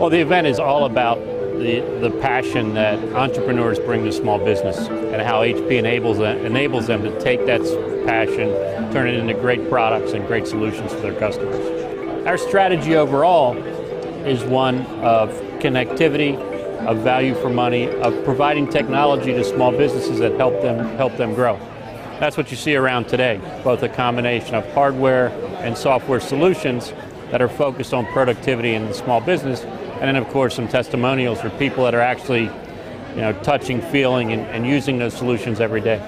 Well, the event is all about the, the passion that entrepreneurs bring to small business and how HP enables them, enables them to take that passion, turn it into great products and great solutions for their customers. Our strategy overall is one of connectivity, of value for money, of providing technology to small businesses that help them help them grow. That's what you see around today, both a combination of hardware and software solutions that are focused on productivity in the small business, and then of course some testimonials for people that are actually you know, touching, feeling, and, and using those solutions every day.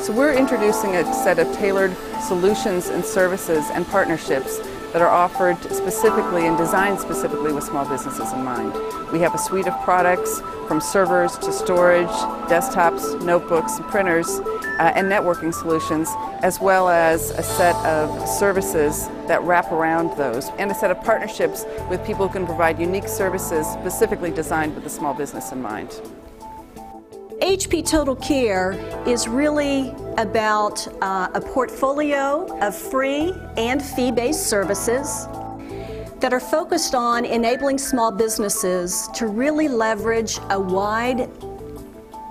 So we're introducing a set of tailored solutions and services and partnerships that are offered specifically and designed specifically with small businesses in mind. We have a suite of products from servers to storage, desktops, notebooks, printers, uh, and networking solutions, as well as a set of services that wrap around those, and a set of partnerships with people who can provide unique services specifically designed with the small business in mind. HP Total Care is really about uh, a portfolio of free and fee-based services that are focused on enabling small businesses to really leverage a wide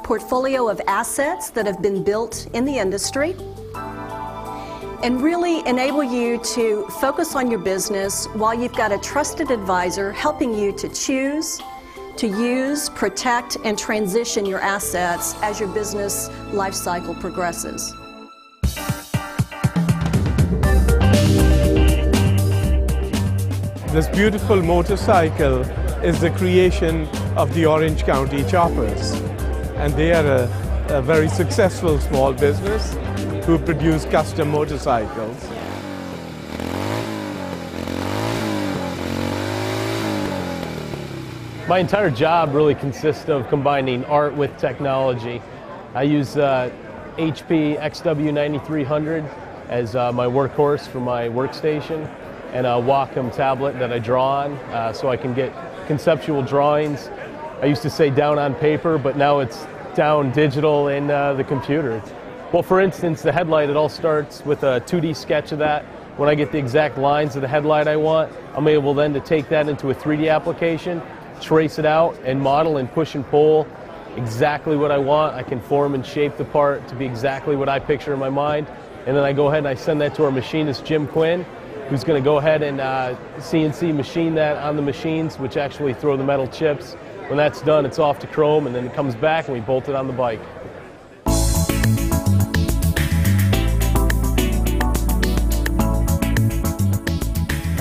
portfolio of assets that have been built in the industry and really enable you to focus on your business while you've got a trusted advisor helping you to choose to use, protect, and transition your assets as your business life cycle progresses. This beautiful motorcycle is the creation of the Orange County Choppers. And they are a, a very successful small business who produce custom motorcycles. My entire job really consists of combining art with technology. I use uh, HP XW9300 as uh, my workhorse for my workstation and a Wacom tablet that I draw on uh, so I can get conceptual drawings. I used to say down on paper, but now it's down digital in uh, the computer. Well, for instance, the headlight, it all starts with a 2D sketch of that. When I get the exact lines of the headlight I want, I'm able then to take that into a 3D application trace it out and model and push and pull exactly what I want. I can form and shape the part to be exactly what I picture in my mind. And then I go ahead and I send that to our machinist, Jim Quinn, who's going to go ahead and uh, CNC machine that on the machines, which actually throw the metal chips. When that's done, it's off to chrome, and then it comes back and we bolt it on the bike.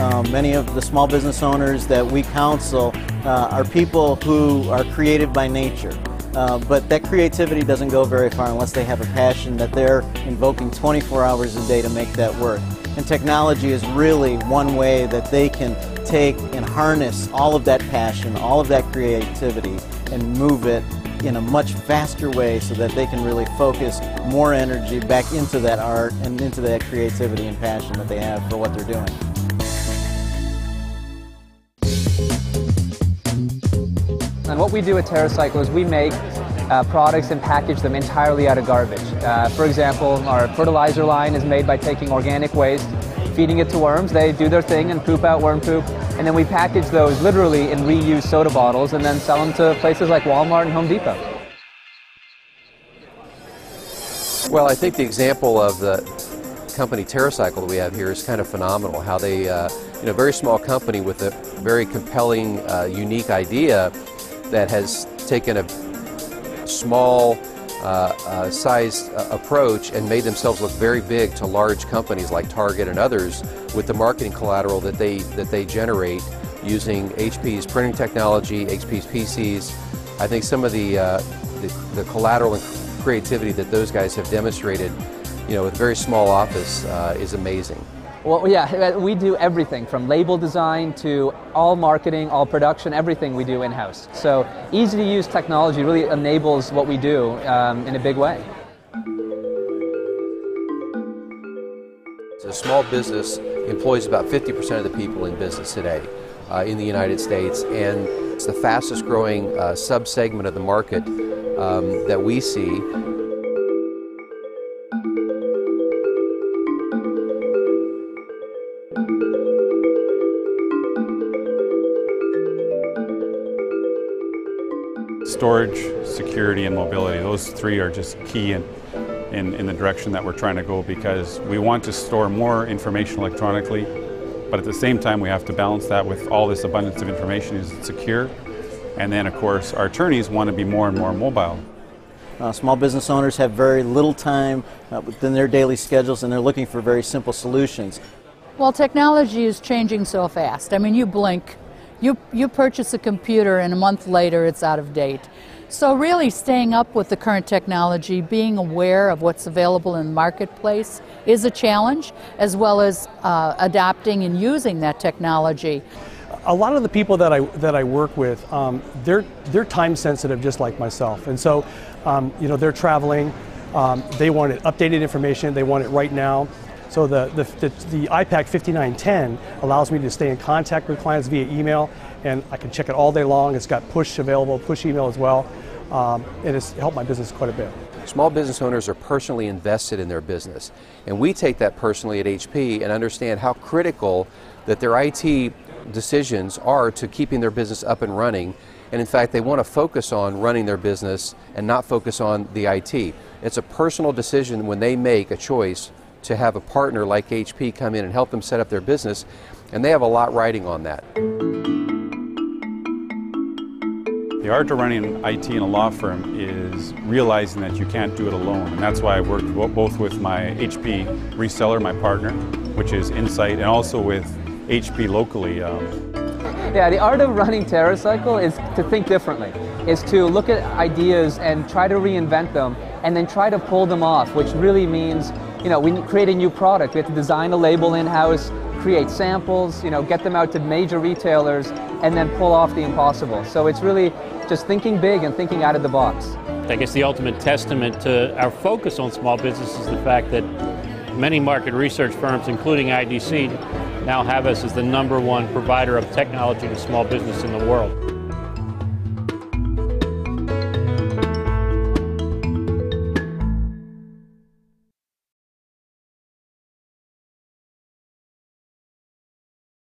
Um, many of the small business owners that we counsel uh, are people who are creative by nature. Uh, but that creativity doesn't go very far unless they have a passion that they're invoking 24 hours a day to make that work. And technology is really one way that they can take and harness all of that passion, all of that creativity, and move it in a much faster way so that they can really focus more energy back into that art and into that creativity and passion that they have for what they're doing. What we do at TerraCycle is we make uh, products and package them entirely out of garbage. Uh, for example, our fertilizer line is made by taking organic waste, feeding it to worms. They do their thing and poop out worm poop. And then we package those literally in reused soda bottles and then sell them to places like Walmart and Home Depot. Well, I think the example of the company TerraCycle that we have here is kind of phenomenal. How they, uh, you know, very small company with a very compelling, uh, unique idea that has taken a small uh, uh, sized uh, approach and made themselves look very big to large companies like Target and others with the marketing collateral that they that they generate using HP's printing technology, HP's PCs. I think some of the, uh, the, the collateral and creativity that those guys have demonstrated, you know, with a very small office uh, is amazing. Well, yeah, we do everything from label design to all marketing, all production, everything we do in-house. So easy to use technology really enables what we do um, in a big way. A small business employs about 50% of the people in business today uh, in the United States, and it's the fastest growing uh, subsegment of the market um, that we see. Storage, security, and mobility. Those three are just key in, in, in the direction that we're trying to go because we want to store more information electronically, but at the same time, we have to balance that with all this abundance of information. Is it secure? And then, of course, our attorneys want to be more and more mobile. Uh, small business owners have very little time uh, within their daily schedules and they're looking for very simple solutions. Well, technology is changing so fast. I mean, you blink, you, you purchase a computer, and a month later it's out of date. So, really, staying up with the current technology, being aware of what's available in the marketplace is a challenge, as well as uh, adapting and using that technology. A lot of the people that I that I work with, um, they're they're time sensitive, just like myself, and so, um, you know, they're traveling. Um, they want it updated information. They want it right now. So the, the, the, the iPAQ 5910 allows me to stay in contact with clients via email, and I can check it all day long. It's got push available, push email as well, um, and it's helped my business quite a bit. Small business owners are personally invested in their business, and we take that personally at HP and understand how critical that their IT decisions are to keeping their business up and running. And in fact, they want to focus on running their business and not focus on the IT. It's a personal decision when they make a choice to have a partner like HP come in and help them set up their business, and they have a lot riding on that. The art of running IT in a law firm is realizing that you can't do it alone. And that's why I worked both with my HP reseller, my partner, which is Insight, and also with HP locally. Um, yeah, the art of running TerraCycle is to think differently, is to look at ideas and try to reinvent them and then try to pull them off, which really means, you know, we create a new product. We have to design a label in-house, create samples, you know, get them out to major retailers, and then pull off the impossible. So it's really just thinking big and thinking out of the box. I guess the ultimate testament to our focus on small business is the fact that many market research firms, including IDC, now have us as the number one provider of technology to small business in the world.